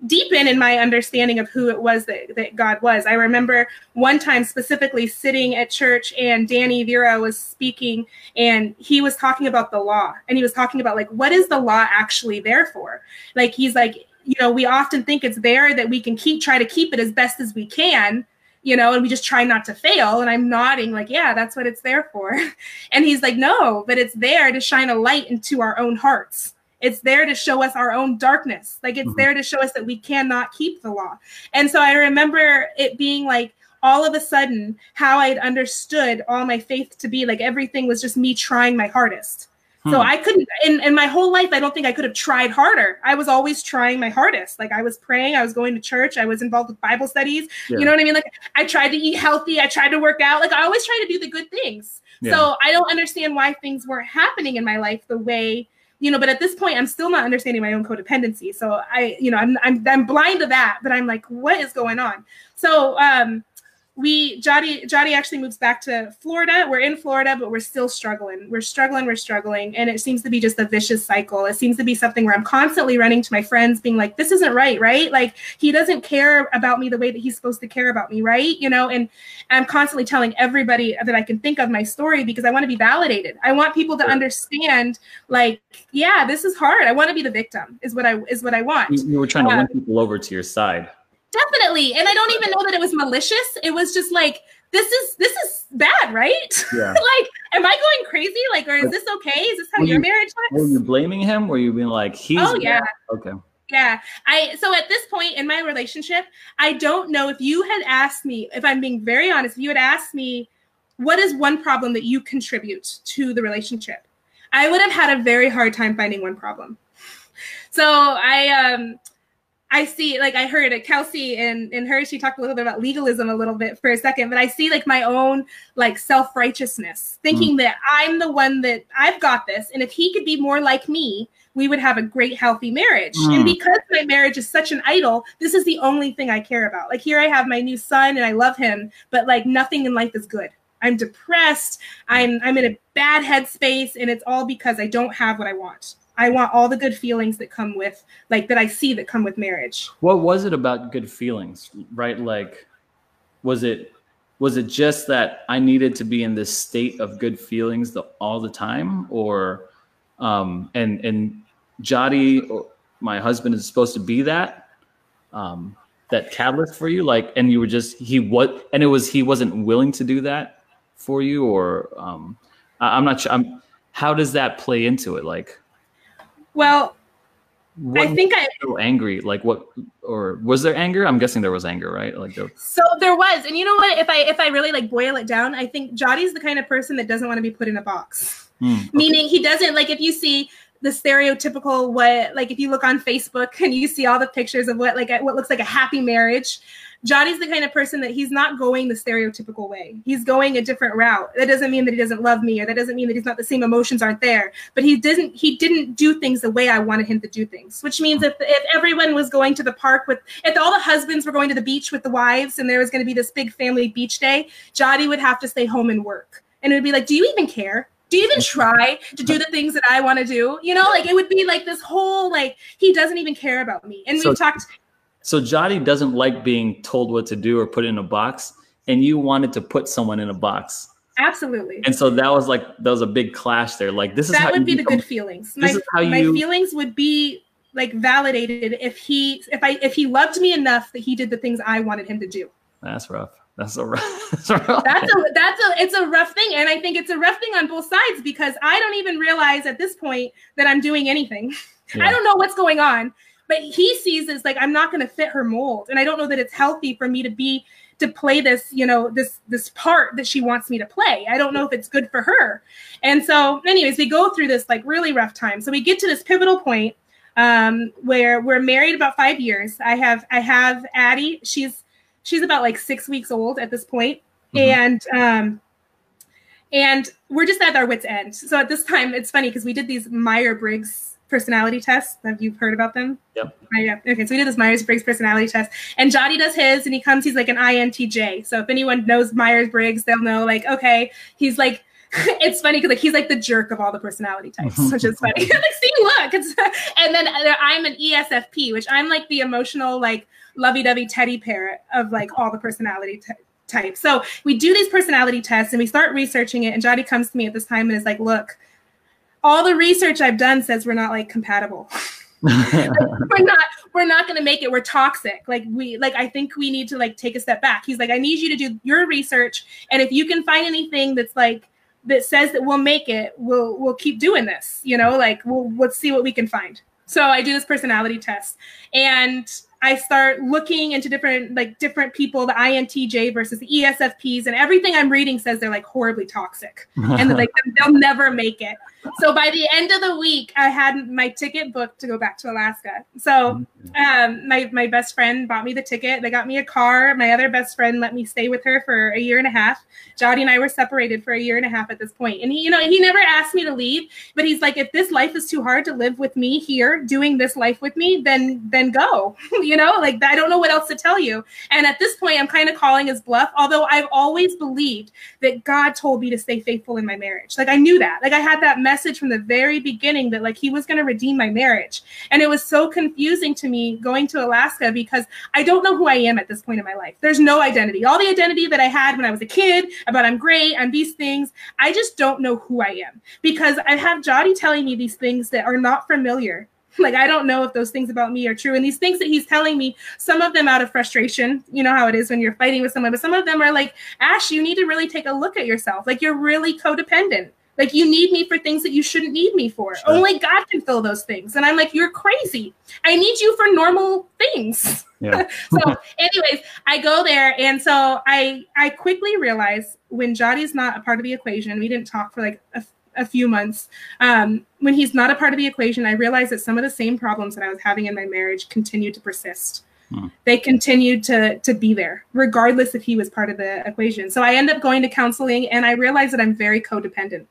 deepen in my understanding of who it was that, that God was. I remember one time specifically sitting at church and Danny Vera was speaking and he was talking about the law and he was talking about like what is the law actually there for? Like he's like you know, we often think it's there that we can keep try to keep it as best as we can, you know, and we just try not to fail. And I'm nodding, like, yeah, that's what it's there for. And he's like, no, but it's there to shine a light into our own hearts. It's there to show us our own darkness. Like it's mm-hmm. there to show us that we cannot keep the law. And so I remember it being like all of a sudden how I'd understood all my faith to be like everything was just me trying my hardest so hmm. I couldn't in, in my whole life, I don't think I could have tried harder. I was always trying my hardest. Like I was praying, I was going to church, I was involved with Bible studies. Yeah. You know what I mean? Like I tried to eat healthy, I tried to work out. Like I always try to do the good things. Yeah. So I don't understand why things weren't happening in my life the way you know but at this point i'm still not understanding my own codependency so i you know i'm i'm, I'm blind to that but i'm like what is going on so um we Jody Jody actually moves back to Florida. We're in Florida, but we're still struggling. We're struggling, we're struggling. And it seems to be just a vicious cycle. It seems to be something where I'm constantly running to my friends, being like, this isn't right, right? Like he doesn't care about me the way that he's supposed to care about me, right? You know, and I'm constantly telling everybody that I can think of my story because I want to be validated. I want people to understand, like, yeah, this is hard. I want to be the victim, is what I is what I want. You were trying to uh, win people over to your side. Definitely. And I don't even know that it was malicious. It was just like, this is this is bad, right? Yeah. like, am I going crazy? Like, or is this okay? Is this how your you, marriage was? Were you blaming him? Were you being like, he's Oh yeah. Bad? Okay. Yeah. I so at this point in my relationship, I don't know if you had asked me, if I'm being very honest, if you had asked me, what is one problem that you contribute to the relationship? I would have had a very hard time finding one problem. So I um I see, like I heard Kelsey and, and her, she talked a little bit about legalism a little bit for a second, but I see like my own like self righteousness, thinking mm. that I'm the one that I've got this. And if he could be more like me, we would have a great, healthy marriage. Mm. And because my marriage is such an idol, this is the only thing I care about. Like here I have my new son and I love him, but like nothing in life is good. I'm depressed. I'm I'm in a bad headspace, and it's all because I don't have what I want. I want all the good feelings that come with like that I see that come with marriage. What was it about good feelings? Right? Like was it was it just that I needed to be in this state of good feelings the, all the time or um and and Jody my husband is supposed to be that um that catalyst for you like and you were just he what and it was he wasn't willing to do that for you or um I, I'm not sure I'm how does that play into it like well, what I think I so angry. Like what, or was there anger? I'm guessing there was anger, right? Like there, so there was, and you know what? If I if I really like boil it down, I think Jody's the kind of person that doesn't want to be put in a box. Mm, okay. Meaning he doesn't like if you see the stereotypical what like if you look on Facebook and you see all the pictures of what like what looks like a happy marriage Jody's the kind of person that he's not going the stereotypical way. He's going a different route. That doesn't mean that he doesn't love me, or that doesn't mean that he's not the same emotions aren't there. But he didn't he didn't do things the way I wanted him to do things. Which means if if everyone was going to the park with if all the husbands were going to the beach with the wives and there was going to be this big family beach day, Johnny would have to stay home and work. And it would be like, do you even care? do you even try to do the things that I want to do? You know, like it would be like this whole like he doesn't even care about me. And so, we talked so Jody doesn't like being told what to do or put in a box, and you wanted to put someone in a box. Absolutely. And so that was like that was a big clash there. Like this is that would be become, the good feelings. My, you, my feelings would be like validated if he if I if he loved me enough that he did the things I wanted him to do. That's rough. That's a rough. That's a rough that's a that's a it's a rough thing, and I think it's a rough thing on both sides because I don't even realize at this point that I'm doing anything. Yeah. I don't know what's going on, but he sees as like i'm not going to fit her mold and i don't know that it's healthy for me to be to play this you know this this part that she wants me to play. I don't know if it's good for her. And so anyways we go through this like really rough time. So we get to this pivotal point um, where we're married about five years. I have i have addie. She's she's about like six weeks old at this point. Mm-hmm. and um and we're just at our wits end. So at this time it's funny because we did these Myers-Briggs personality tests. Have you heard about them? Yep. Oh, yeah. Okay, so we did this Myers Briggs personality test, and Jody does his, and he comes. He's like an INTJ. So if anyone knows Myers Briggs, they'll know like okay, he's like. it's funny because like he's like the jerk of all the personality types, which is funny. like, see, look, it's, and then I'm an ESFP, which I'm like the emotional, like lovey-dovey teddy parrot of like all the personality t- types. So we do these personality tests and we start researching it. And Jody comes to me at this time and is like, "Look, all the research I've done says we're not like compatible. like, we're not we're not going to make it. We're toxic. Like we like i think we need to like take a step back. He's like i need you to do your research and if you can find anything that's like that says that we'll make it we'll we'll keep doing this you know? Like we'll let's see what we can find. So i do this personality test and I start looking into different like different people, the INTJ versus the ESFPs, and everything I'm reading says they're like horribly toxic and like they'll never make it. So by the end of the week, I had my ticket booked to go back to Alaska. So mm-hmm. Um, my my best friend bought me the ticket. They got me a car. My other best friend let me stay with her for a year and a half. Jody and I were separated for a year and a half at this point, and he, you know, he never asked me to leave, but he's like, if this life is too hard to live with me here, doing this life with me, then then go. you know, like I don't know what else to tell you. And at this point, I'm kind of calling his bluff, although I've always believed that God told me to stay faithful in my marriage. Like I knew that. Like I had that message from the very beginning that like he was going to redeem my marriage. And it was so confusing to me going to Alaska because I don't know who I am at this point in my life. There's no identity. All the identity that I had when I was a kid about I'm great, I'm these things, I just don't know who I am because I have Jody telling me these things that are not familiar. Like i don't know if those things about me are true. And these things that he's telling me some of them out of frustration. You know how it is when you're fighting with someone but some of them are like ash you need to really take a look at yourself. Like you're really codependent like you need me for things that you shouldn't need me for sure. only god can fill those things and i'm like you're crazy i need you for normal things yeah. so anyways i go there and so i i quickly realize when jody's not a part of the equation we didn't talk for like a a few months. Um, when he's not a part of the equation, I realized that some of the same problems that I was having in my marriage continued to persist. Hmm. They continued to to be there, regardless if he was part of the equation. So I end up going to counseling, and I realize that I'm very codependent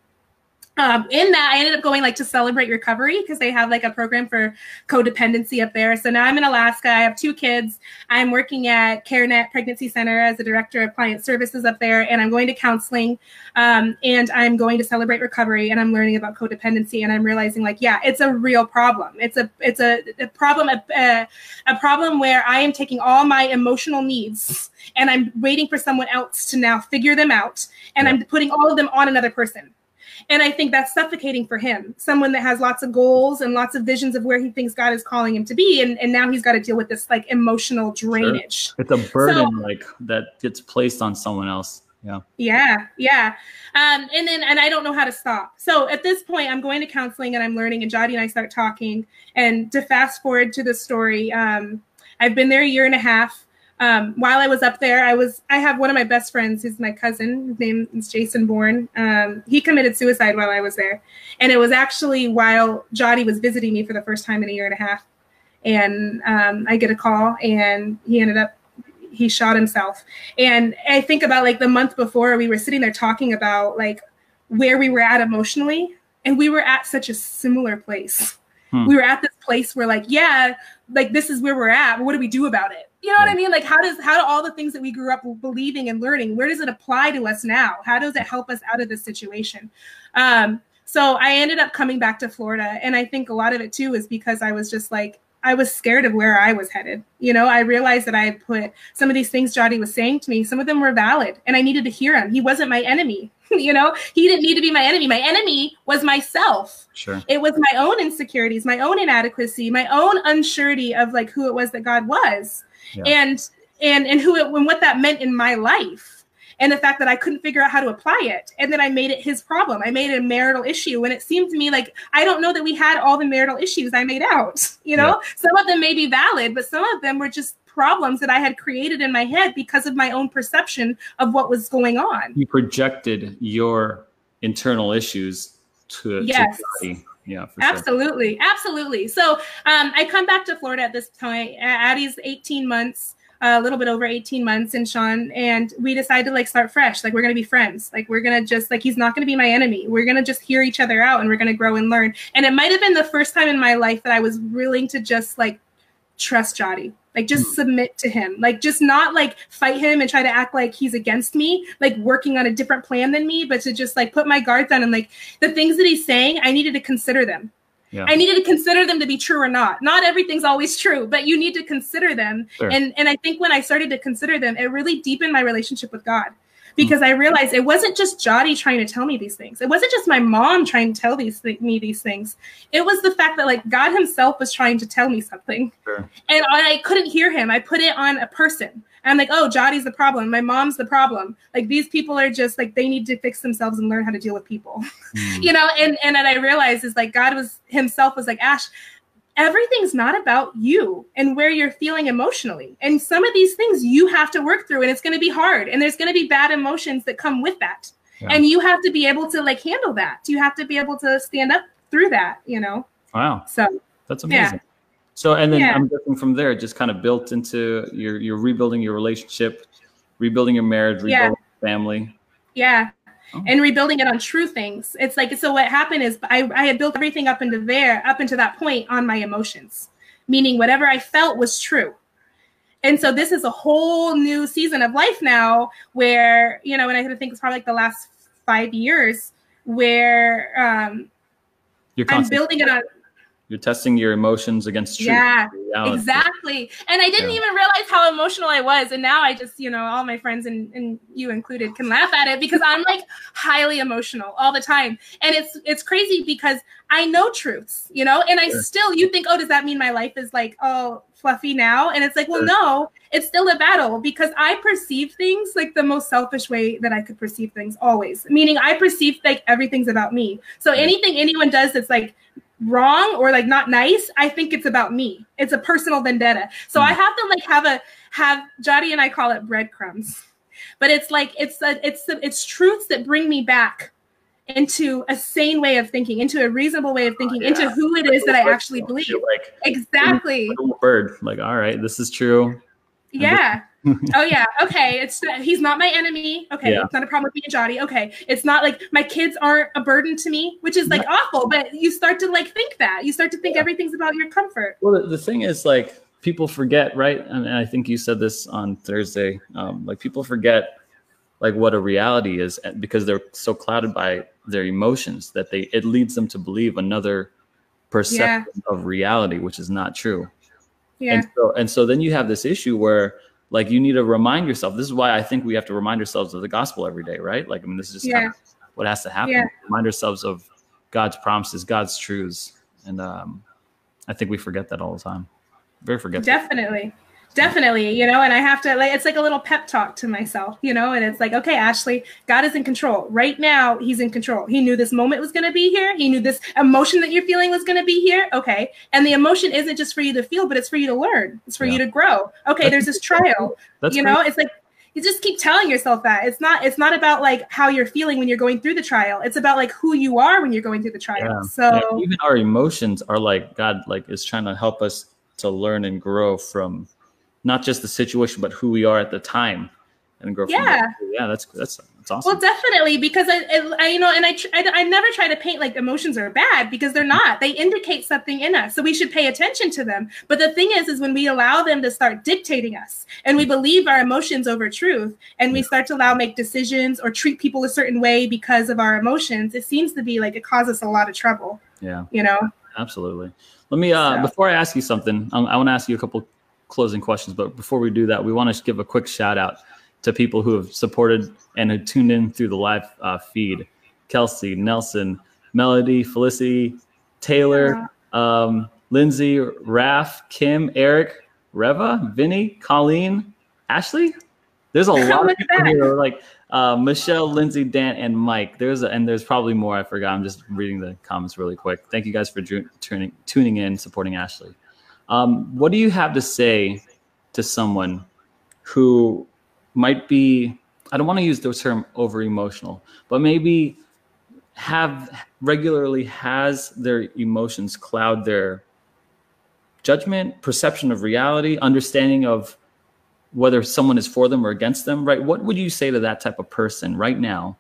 um, in that, I ended up going like to celebrate recovery because they have like a program for codependency up there. So now I'm in Alaska. I have two kids. I'm working at CareNet Pregnancy Center as a director of client services up there, and I'm going to counseling. Um, and I'm going to celebrate recovery, and I'm learning about codependency, and I'm realizing like, yeah, it's a real problem. It's a it's a, a problem a, a, a problem where I am taking all my emotional needs and I'm waiting for someone else to now figure them out, and yeah. I'm putting all of them on another person and I think that's suffocating for him, someone that has lots of goals and lots of visions of where he thinks God is calling him to be. And, and now he's got to deal with this like emotional drainage. Sure. It's a burden so, like that gets placed on someone else. Yeah. Yeah. Yeah. Um, and then, and I don't know how to stop. So at this point, I'm going to counseling and I'm learning, and Jody and I start talking. And to fast forward to the story, um, I've been there a year and a half um, while I was up there, I was I have one of my best friends who's my cousin. His name is Jason Bourne. Um, he committed suicide while I was there, and it was actually while Jody was visiting me for the first time in a year and a half. And um, I get a call, and he ended up he shot himself. And I think about like the month before, we were sitting there talking about like where we were at emotionally, and we were at such a similar place. Hmm. We were at this place where like yeah, like this is where we're at. But what do we do about it? You know what I mean? Like how does how do all the things that we grew up believing and learning, where does it apply to us now? How does it help us out of this situation? Um, so I ended up coming back to Florida. And I think a lot of it too is because I was just like, I was scared of where I was headed. You know, I realized that I had put some of these things Jody was saying to me, some of them were valid, and I needed to hear him. He wasn't my enemy. you know, he didn't need to be my enemy. My enemy was myself. Sure. It was my own insecurities, my own inadequacy, my own unsurety of like who it was that God was yeah. and and and who it, and what that meant in my life and the fact that I couldn't figure out how to apply it. And then I made it his problem. I made it a marital issue. And it seemed to me like I don't know that we had all the marital issues I made out. You know, yeah. some of them may be valid, but some of them were just problems that I had created in my head because of my own perception of what was going on. You projected your internal issues to, yes. To yeah absolutely sure. absolutely. So um, i come back to florida at this point. Addie's 18 months a little bit over 18 months and sean and we decide to like start fresh. Like we're gonna be friends. Like we're gonna just like he's not gonna be my enemy. We're gonna just hear each other out and we're gonna grow and learn. And it might have been the first time in my life that i was willing to just like trust jody like just mm. submit to him like just not like fight him and try to act like he's against me like working on a different plan than me but to just like put my guards down and like the things that he's saying i needed to consider them yeah. i needed to consider them to be true or not not everything's always true but you need to consider them sure. and and i think when i started to consider them it really deepened my relationship with god because I realized it wasn't just Jody trying to tell me these things. It wasn't just my mom trying to tell these th- me these things. It was the fact that like God Himself was trying to tell me something, sure. and I, I couldn't hear Him. I put it on a person. I'm like, oh, Jody's the problem. My mom's the problem. Like these people are just like they need to fix themselves and learn how to deal with people, mm. you know. And and then I realized is like God was Himself was like Ash everything's not about you and where you're feeling emotionally. And some of these things you have to work through and it's going to be hard and there's going to be bad emotions that come with that. Yeah. And you have to be able to like handle that. You have to be able to stand up through that, you know. Wow. So that's amazing. Yeah. So and then yeah. I'm guessing from there just kind of built into your you're rebuilding your relationship, rebuilding your marriage, rebuilding yeah. family. Yeah. Oh. and rebuilding it on true things. It's like so what happened is I, I had built everything up into there, up into that point on my emotions, meaning whatever I felt was true. And so this is a whole new season of life now where, you know, and I think it's probably like the last five years where um You're I'm building it on you're testing your emotions against truth. Yeah, exactly. And I didn't yeah. even realize how emotional I was. And now I just, you know, all my friends and, and you included can laugh at it because I'm like highly emotional all the time. And it's it's crazy because I know truths, you know, and I sure. still you think, oh, does that mean my life is like, oh, fluffy now? And it's like, well, sure. no, it's still a battle because I perceive things like the most selfish way that I could perceive things always. Meaning I perceive like everything's about me. So anything anyone does that's like wrong or like not nice, I think it's about me. It's a personal vendetta. So mm. I have to like have a have Jody and I call it breadcrumbs. But it's like it's a, it's it's truths that bring me back into a sane way of thinking, into a reasonable way of thinking, oh, yeah. into who it is that I actually believe. Like exactly. bird. Like, all right, this is true. Yeah. Oh yeah. Okay. It's he's not my enemy. Okay. Yeah. It's not a problem with me and Jody. Okay. It's not like my kids aren't a burden to me, which is like awful. But you start to like think that. You start to think yeah. everything's about your comfort. Well, the, the thing is like people forget, right? And, and I think you said this on Thursday. Um, like people forget like what a reality is because they're so clouded by their emotions that they it leads them to believe another perception yeah. of reality, which is not true. Yeah. And so and so then you have this issue where like you need to remind yourself. This is why I think we have to remind ourselves of the gospel every day, right? Like I mean, this is just yeah. what has to happen. Yeah. Remind ourselves of God's promises, God's truths, and um, I think we forget that all the time. Very forgetful. Definitely definitely you know and i have to like it's like a little pep talk to myself you know and it's like okay ashley god is in control. Right now he's in control. He knew this moment was going to be here. He knew this emotion that you're feeling was going to be here. Okay. And the emotion isn't just for you to feel but it's for you to learn. It's for yeah. you to grow. Okay That's there's this trial That's you know great. it's like you just keep telling yourself that. It's not it's not about like how you're feeling when you're going through the trial. It's about like who you are when you're going through the trial. Yeah. so yeah. even our emotions are like god like is trying to help us to learn and grow from not just the situation, but who we are at the time and grow. Yeah, yeah, that's that's that's awesome. Well, definitely because I, I you know, and I, I I never try to paint like emotions are bad because they're not. They indicate something in us, so we should pay attention to them. But the thing is, is when we allow them to start dictating us, and we believe our emotions over truth, and we start to allow make decisions or treat people a certain way because of our emotions, it seems to be like it causes a lot of trouble. Yeah, you know. Absolutely. Let me uh, so. before I ask you something, I, I want to ask you a couple closing questions. But before we do that, we want to give a quick shout out to people who have supported and who tuned in through the live uh, feed Kelsey, Nelson, Melody, Felicity, Taylor, um, Lindsay, Raf, Kim, Eric, Reva, Vinny, Colleen, Ashley. There's a lot of people here, like uh, Michelle, Lindsay, Dan, and Mike. There's a, and there's probably more. I forgot. I'm just reading the comments really quick. Thank you guys for tuning tuning in, supporting Ashley. Um, what do you have to say to someone who might be, I don't want to use the term over emotional, but maybe have regularly has their emotions cloud their judgment, perception of reality, understanding of whether someone is for them or against them, right? What would you say to that type of person right now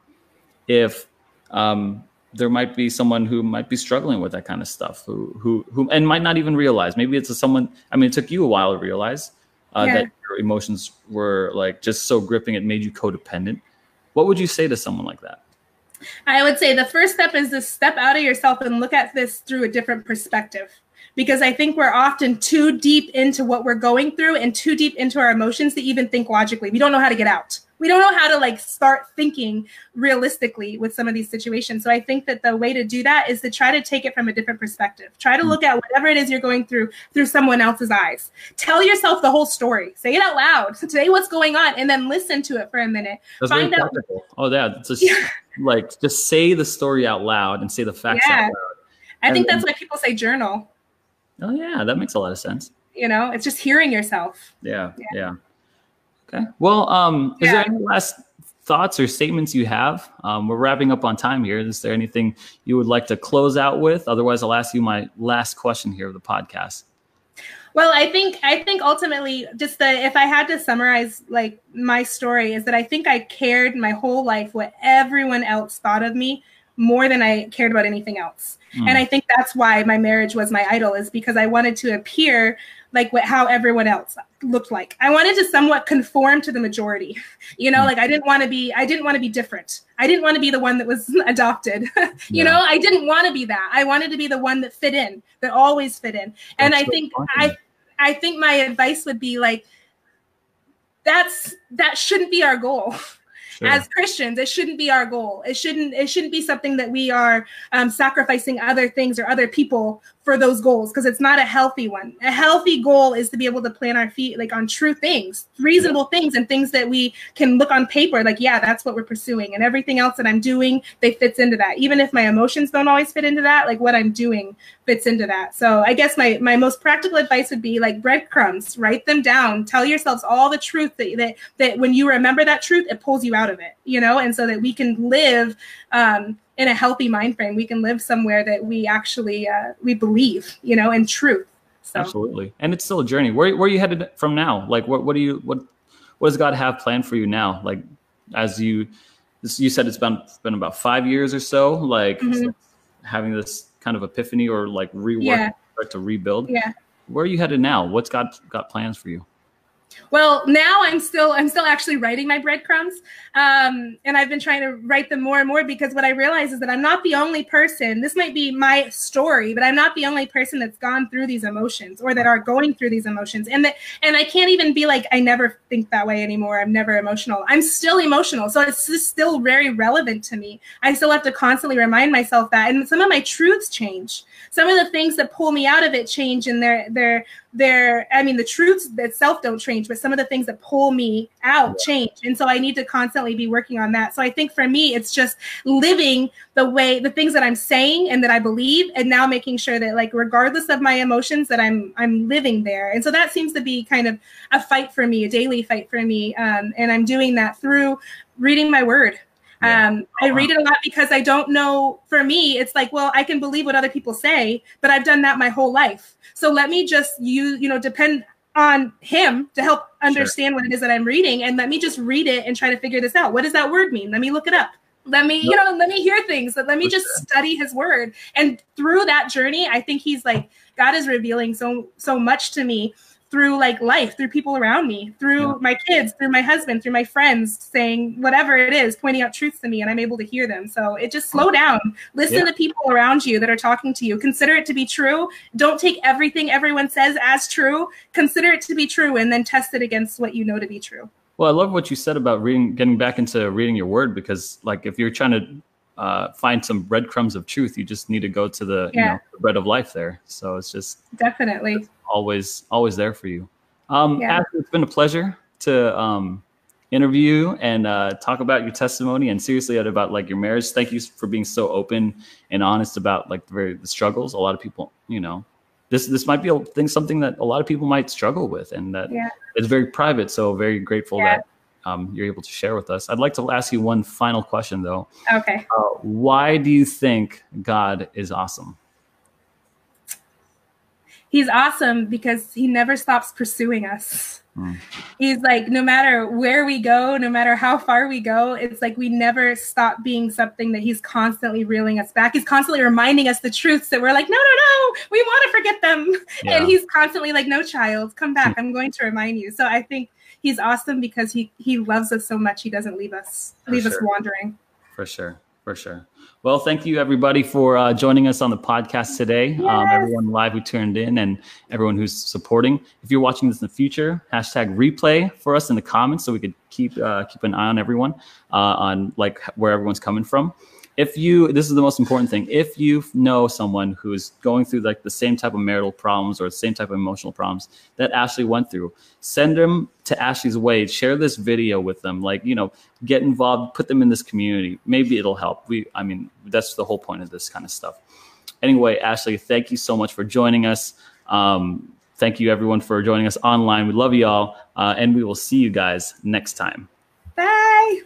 if um, there might be someone who might be struggling with that kind of stuff who who who and might not even realize. Maybe it's a someone i mean it took you a while to realize uh, yeah. that your emotions were like just so gripping it made you codependent. What would you say to someone like that? I would say the first step is to step out of yourself and look at this through a different perspective. Because I think we're often too deep into what we're going through and too deep into our emotions to even think logically. We don't know how to get out we don't know how to like start thinking realistically with some of these situations. So I think that the way to do that is to try to take it from a different perspective. Try to hmm. look at whatever it is you're going through through someone else's eyes. Tell yourself the whole story. Say it out loud. Today, what's going on, and then listen to it for a minute. That's Find out. Practical. Oh, yeah. Just yeah. like just say the story out loud and say the facts yeah. out loud. I and, think that's why people say journal. Oh yeah, that makes a lot of sense. You know, it's just hearing yourself. Yeah, yeah. yeah. Okay. Well, um, yeah. is there any last thoughts or statements you have? Um, we're wrapping up on time here. Is there anything you would like to close out with? Otherwise, I'll ask you my last question here of the podcast. Well, I think I think ultimately, just the if I had to summarize like my story is that I think I cared my whole life what everyone else thought of me more than I cared about anything else. Mm. And I think that's why my marriage was my idol is because I wanted to appear like what how everyone else looked like. I wanted to somewhat conform to the majority. You know, hmm. like I didn't want to be I didn't want to be different. I didn't want to be the one that was adopted. you yeah. know, I didn't want to be that. I wanted to be the one that fit in, that always fit in. And that's I think so I I think my advice would be like that's that shouldn't be our goal. Sure. As Christians, it shouldn't be our goal. It shouldn't. It shouldn't be something that we are um, sacrificing other things or other people for those goals because it's not a healthy one. A healthy goal is to be able to plant our feet like on true things, reasonable yeah. things, and things that we can look on paper like, yeah, that's what we're pursuing. And everything else that I'm doing, they fits into that. Even if my emotions don't always fit into that, like what I'm doing fits into that. So I guess my my most practical advice would be like breadcrumbs, write them down, tell yourselves all the truth that that, that when you remember that truth, it pulls you out of it, you know, and so that we can live um, in a healthy mind frame we can live somewhere that we actually uh, we believe you know in truth so. absolutely. And it's still a journey. Where, where are you headed from now? Like what, what do you what what does god have planned for you now? Like as you you said it's been been about five years or so like mm-hmm. having this kind of epiphany or like rework yeah. start to rebuild. Yeah. Where are you headed now? What's god got plans for you well, now I'm still I'm still actually writing my breadcrumbs, um, and I've been trying to write them more and more because what I realize is that I'm not the only person. This might be my story, but I'm not the only person that's gone through these emotions or that are going through these emotions, and that and I can't even be like I never think that way anymore. I'm never emotional. I'm still emotional, so it's still very relevant to me. I still have to constantly remind myself that, and some of my truths change. Some of the things that pull me out of it change, and they're they're they're i mean the truths itself don't change but some of the things that pull me out change. And so i need to constantly be working on that. So i think for me it's just living the way the things that i'm saying and that i believe and now making sure that like regardless of my emotions that i'm i'm living there. And so that seems to be kind of a fight for me a daily fight for me. Um, and i'm doing that through reading my word um, I read it a lot because I don't know. For me, it's like, well, I can believe what other people say, but I've done that my whole life. So let me just you, you know, depend on him to help understand sure. what it is that I'm reading, and let me just read it and try to figure this out. What does that word mean? Let me look it up. Let me, you know, let me hear things. Let me just study his word. And through that journey, I think he's like God is revealing so so much to me through like life, through people around me, through yeah. my kids, through my husband, through my friends saying whatever it is, pointing out truths to me, and I'm able to hear them. So it just slow down. Listen yeah. to people around you that are talking to you. Consider it to be true. Don't take everything everyone says as true. Consider it to be true and then test it against what you know to be true. Well, I love what you said about reading, getting back into reading your word, because like if you're trying to uh, find some breadcrumbs of truth. You just need to go to the, yeah. you know, the bread of life there. So it's just definitely it's always always there for you. Um, yeah. Ashley, it's been a pleasure to um, interview and uh, talk about your testimony and seriously about like your marriage. Thank you for being so open and honest about like the, very, the struggles. A lot of people, you know, this this might be a thing something that a lot of people might struggle with, and that yeah. it's very private. So very grateful yeah. that um, you're able to share with us. I'd like to ask you one final question, though. Okay. Uh, why do you think God is awesome? He's awesome because he never stops pursuing us. Mm. He's like, no matter where we go, no matter how far we go, it's like we never stop being something that he's constantly reeling us back. He's constantly reminding us the truths that we're like, no, no, no, we want to forget them. Yeah. And he's constantly like, no, child, come back. I'm going to remind you. So I think he's awesome because he he loves us so much. He doesn't leave us for leave sure. us wandering. For sure, for sure. Well, thank you everybody for uh, joining us on the podcast today. Yes. Um, everyone live who turned in and everyone who's supporting. If you're watching this in the future, hashtag replay for us in the comments so we could keep uh, keep an eye on everyone uh, on like where everyone's coming from if you this is the most important thing. If you know someone who's going through like the same type of marital problems or the same type of emotional problems that ashley went through send them to ashley's way share this video with them. Like you know get involved. Put them in this community. Maybe it'll help. We i mean that's the whole point of this kind of stuff. Anyway ashley thank you so much for joining us. Um, thank you everyone for joining us online. We love you all uh, and we will see you guys next time. Bye